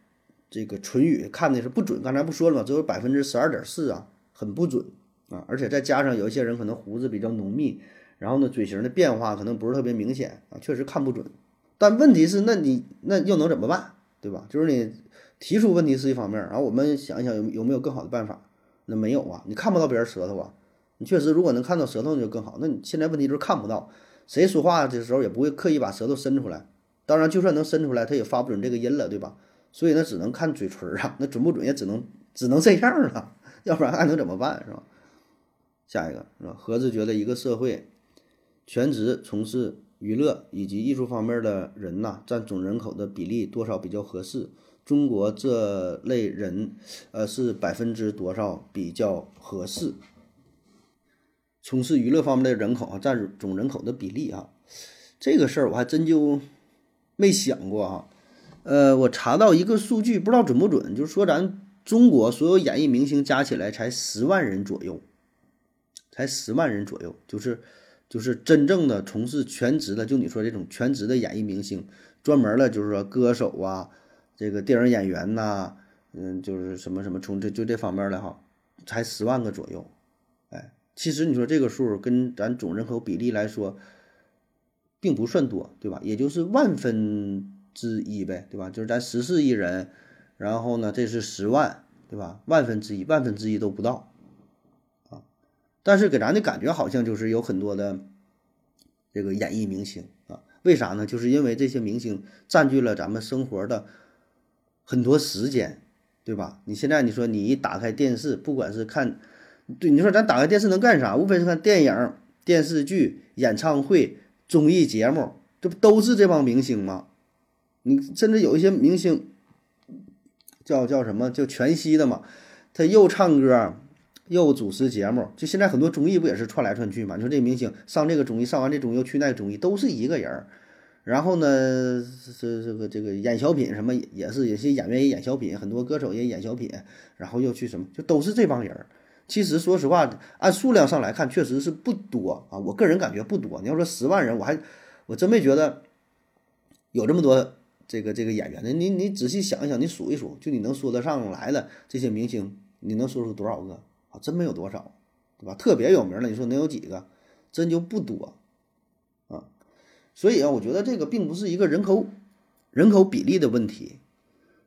这个唇语看的是不准。刚才不说了吗？只有百分之十二点四啊，很不准啊。而且再加上有一些人可能胡子比较浓密，然后呢嘴型的变化可能不是特别明显啊，确实看不准。但问题是，那你那又能怎么办？对吧？就是你。提出问题是一方面，然后我们想一想有有没有更好的办法？那没有啊，你看不到别人舌头啊。你确实如果能看到舌头就更好。那你现在问题就是看不到，谁说话的时候也不会刻意把舌头伸出来。当然，就算能伸出来，他也发不准这个音了，对吧？所以呢，只能看嘴唇啊，那准不准也只能只能这样了，要不然还能怎么办是吧？下一个是吧？盒子觉得一个社会全职从事娱乐以及艺术方面的人呐，占总人口的比例多少比较合适？中国这类人，呃，是百分之多少比较合适？从事娱乐方面的人口啊，占总人口的比例啊，这个事儿我还真就没想过哈。呃，我查到一个数据，不知道准不准，就是说咱中国所有演艺明星加起来才十万人左右，才十万人左右，就是就是真正的从事全职的，就你说这种全职的演艺明星，专门的，就是说歌手啊。这个电影演员呐，嗯，就是什么什么，从这就这方面的哈，才十万个左右，哎，其实你说这个数跟咱总人口比例来说，并不算多，对吧？也就是万分之一呗，对吧？就是咱十四亿人，然后呢，这是十万，对吧？万分之一，万分之一都不到，但是给咱的感觉好像就是有很多的这个演艺明星啊，为啥呢？就是因为这些明星占据了咱们生活的。很多时间，对吧？你现在你说你一打开电视，不管是看，对你说咱打开电视能干啥？无非是看电影、电视剧、演唱会、综艺节目，这不都是这帮明星吗？你甚至有一些明星，叫叫什么叫全息的嘛？他又唱歌，又主持节目。就现在很多综艺不也是串来串去嘛？你说这明星上这个综艺，上完这综艺又去那个综艺，都是一个人。然后呢，这这个这个演小品什么也是，有些演员也演小品，很多歌手也演小品，然后又去什么，就都是这帮人。其实说实话，按数量上来看，确实是不多啊。我个人感觉不多。你要说十万人，我还我真没觉得有这么多这个这个演员呢。你你仔细想一想，你数一数，就你能说得上来的这些明星，你能说出多少个真没有多少，对吧？特别有名的，你说能有几个？真就不多啊。所以啊，我觉得这个并不是一个人口人口比例的问题，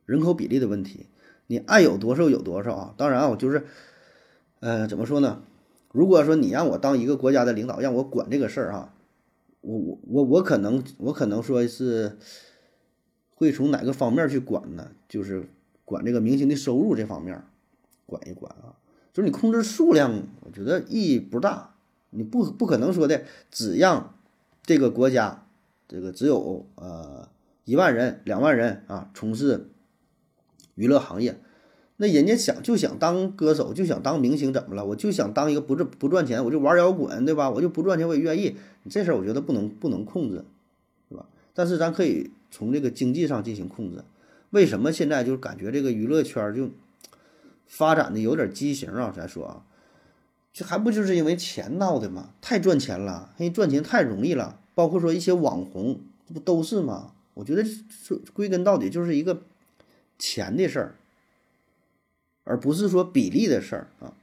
人口比例的问题，你爱有多少有多少啊。当然啊，我就是，呃，怎么说呢？如果说你让我当一个国家的领导，让我管这个事儿啊，我我我我可能我可能说是会从哪个方面去管呢？就是管这个明星的收入这方面管一管啊。就是你控制数量，我觉得意义不大。你不不可能说的只让。这个国家，这个只有呃一万人、两万人啊，从事娱乐行业，那人家想就想当歌手，就想当明星，怎么了？我就想当一个不是不赚钱，我就玩摇滚，对吧？我就不赚钱，我也愿意。你这事儿我觉得不能不能控制，是吧？但是咱可以从这个经济上进行控制。为什么现在就是感觉这个娱乐圈就发展的有点畸形啊？咱说啊。这还不就是因为钱闹的吗？太赚钱了，因为赚钱太容易了。包括说一些网红，这不都是吗？我觉得说归根到底就是一个钱的事儿，而不是说比例的事儿啊。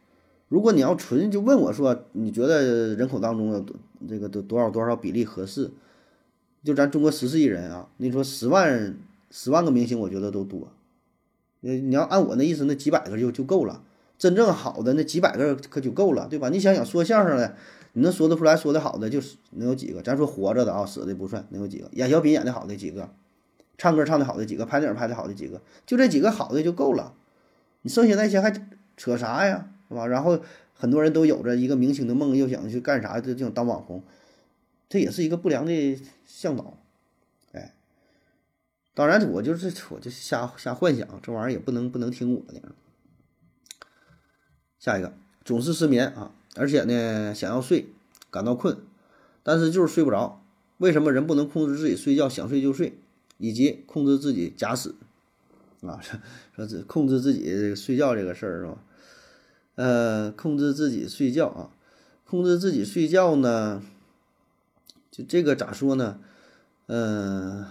如果你要纯就问我说，你觉得人口当中有多这个多多少多少比例合适？就咱中国十四亿人啊，你说十万十万个明星，我觉得都多。你要按我那意思，那几百个就就够了。真正好的那几百个可就够了，对吧？你想想说相声的，你能说得出来说的好的，就是能有几个？咱说活着的啊，死的不算，能有几个？演小品演的好的几个？唱歌唱的好的几个？拍电影拍的好的几个？就这几个好的就够了。你剩下那些还扯啥呀？是吧？然后很多人都有着一个明星的梦，又想去干啥？就就想当网红，这也是一个不良的向导。当然我就是我就瞎瞎幻想，这玩意儿也不能不能听我的。下一个总是失眠啊。而且呢，想要睡，感到困，但是就是睡不着。为什么人不能控制自己睡觉？想睡就睡，以及控制自己假死啊？说这控制自己睡觉这个事儿是吧？呃，控制自己睡觉啊，控制自己睡觉呢，就这个咋说呢？嗯，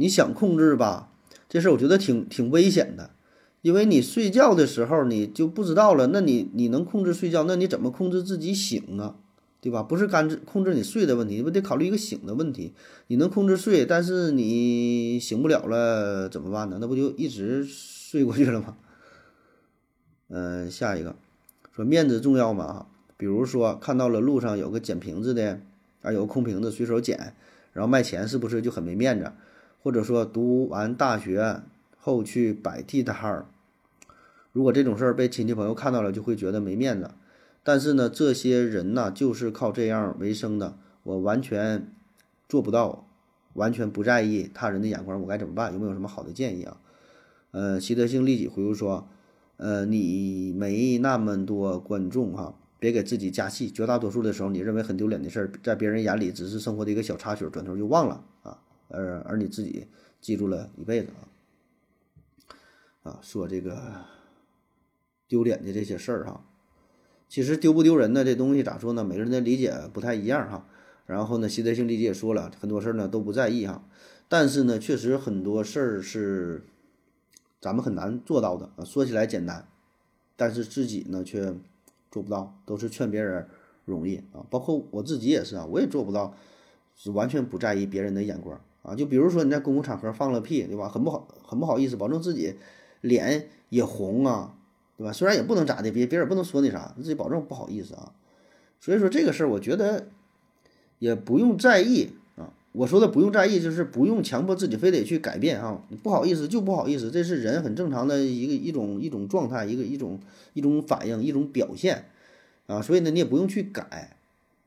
你想控制吧，这事儿我觉得挺挺危险的。因为你睡觉的时候你就不知道了，那你你能控制睡觉，那你怎么控制自己醒啊？对吧？不是干控制你睡的问题，你不得考虑一个醒的问题。你能控制睡，但是你醒不了了怎么办呢？那不就一直睡过去了吗？嗯，下一个说面子重要吗？比如说看到了路上有个捡瓶子的啊，有个空瓶子随手捡，然后卖钱，是不是就很没面子？或者说读完大学。后去摆地摊儿，如果这种事儿被亲戚朋友看到了，就会觉得没面子。但是呢，这些人呢，就是靠这样为生的，我完全做不到，完全不在意他人的眼光，我该怎么办？有没有什么好的建议啊？呃，习德性立即回复说，呃，你没那么多观众哈，别给自己加戏。绝大多数的时候，你认为很丢脸的事儿，在别人眼里只是生活的一个小插曲，转头就忘了啊，而而你自己记住了一辈子啊。啊，说这个丢脸的这些事儿哈，其实丢不丢人呢？这东西咋说呢？每个人的理解不太一样哈。然后呢，习德性理解说了很多事儿呢都不在意哈，但是呢，确实很多事儿是咱们很难做到的啊。说起来简单，但是自己呢却做不到，都是劝别人容易啊。包括我自己也是啊，我也做不到，是完全不在意别人的眼光啊。就比如说你在公共场合放了屁，对吧？很不好，很不好意思，保证自己。脸也红啊，对吧？虽然也不能咋的，别别人不能说你啥，自己保证不好意思啊。所以说这个事儿，我觉得也不用在意啊。我说的不用在意，就是不用强迫自己非得去改变啊。不好意思就不好意思，这是人很正常的一个一种一种状态，一个一种一种反应，一种表现啊。所以呢，你也不用去改，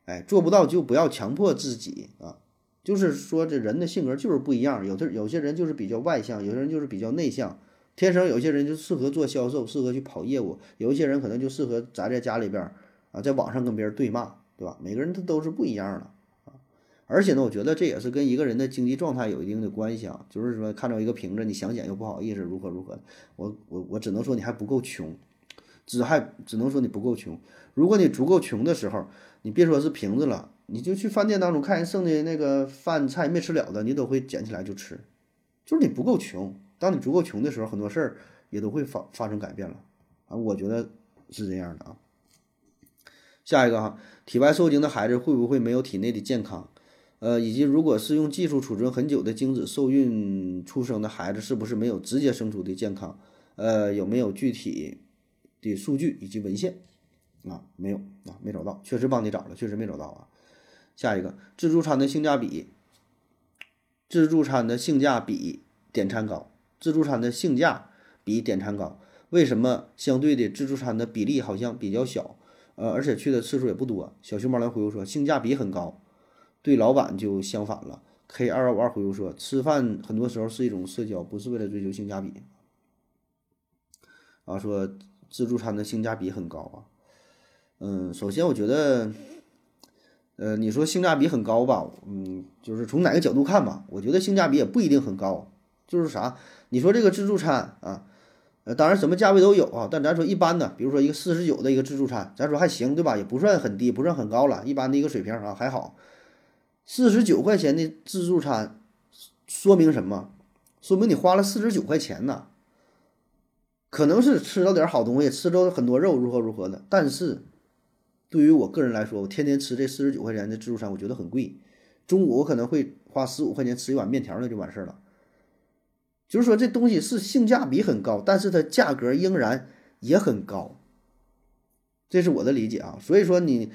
哎，做不到就不要强迫自己啊。就是说，这人的性格就是不一样，有的有些人就是比较外向，有些人就是比较内向。天生有些人就适合做销售，适合去跑业务；有一些人可能就适合宅在家里边儿啊，在网上跟别人对骂，对吧？每个人他都是不一样的啊。而且呢，我觉得这也是跟一个人的经济状态有一定的关系啊。就是说，看到一个瓶子，你想捡又不好意思，如何如何？我我我只能说你还不够穷，只还只能说你不够穷。如果你足够穷的时候，你别说是瓶子了，你就去饭店当中看人剩的那个饭菜没吃了的，你都会捡起来就吃，就是你不够穷。当你足够穷的时候，很多事儿也都会发发生改变了啊！我觉得是这样的啊。下一个哈，体外受精的孩子会不会没有体内的健康？呃，以及如果是用技术储存很久的精子受孕出生的孩子，是不是没有直接生出的健康？呃，有没有具体的数据以及文献？啊，没有啊，没找到，确实帮你找了，确实没找到啊。下一个，自助餐的性价比，自助餐的性价比点餐高。自助餐的性价比点餐高，为什么相对的自助餐的比例好像比较小？呃，而且去的次数也不多。小熊猫来回复说，性价比很高，对老板就相反了。K 二二五二回复说，吃饭很多时候是一种社交，不是为了追求性价比。啊，说自助餐的性价比很高啊。嗯，首先我觉得，呃，你说性价比很高吧，嗯，就是从哪个角度看吧，我觉得性价比也不一定很高，就是啥？你说这个自助餐啊，呃，当然什么价位都有啊，但咱说一般的，比如说一个四十九的一个自助餐，咱说还行，对吧？也不算很低，不算很高了，一般的一个水平啊，还好。四十九块钱的自助餐，说明什么？说明你花了四十九块钱呢。可能是吃到点好东西，吃着很多肉，如何如何的。但是对于我个人来说，我天天吃这四十九块钱的自助餐，我觉得很贵。中午我可能会花十五块钱吃一碗面条，那就完事儿了。就是说，这东西是性价比很高，但是它价格仍然也很高，这是我的理解啊。所以说，你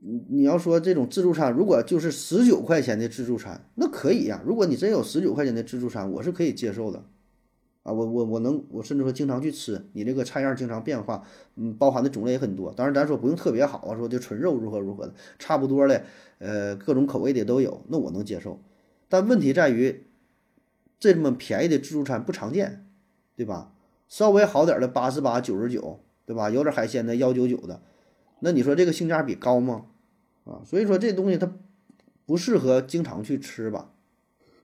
你你要说这种自助餐，如果就是十九块钱的自助餐，那可以呀。如果你真有十九块钱的自助餐，我是可以接受的。啊，我我我能，我甚至说经常去吃，你这个菜样经常变化，嗯，包含的种类也很多。当然，咱说不用特别好啊，说就纯肉如何如何的，差不多的，呃，各种口味的都有，那我能接受。但问题在于，这么便宜的自助餐不常见，对吧？稍微好点的八十八、九十九，对吧？有点海鲜的幺九九的，那你说这个性价比高吗？啊，所以说这东西它不适合经常去吃吧。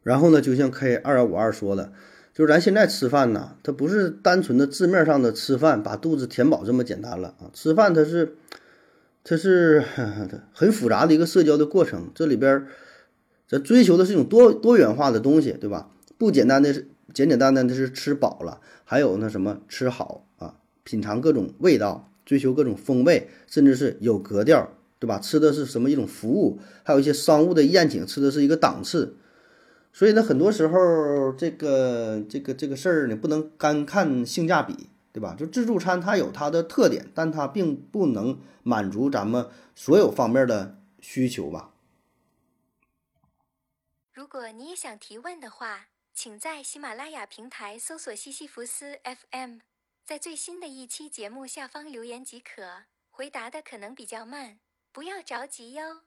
然后呢，就像 K 二幺五二说的。就是咱现在吃饭呢，它不是单纯的字面上的吃饭，把肚子填饱这么简单了啊！吃饭它是，它是很复杂的一个社交的过程，这里边咱追求的是一种多多元化的东西，对吧？不简单的是简简单单的是吃饱了，还有那什么吃好啊，品尝各种味道，追求各种风味，甚至是有格调，对吧？吃的是什么一种服务，还有一些商务的宴请，吃的是一个档次。所以呢，很多时候这个这个这个事儿呢，不能干看性价比，对吧？就自助餐它有它的特点，但它并不能满足咱们所有方面的需求吧。如果你也想提问的话，请在喜马拉雅平台搜索西西弗斯 FM，在最新的一期节目下方留言即可。回答的可能比较慢，不要着急哟。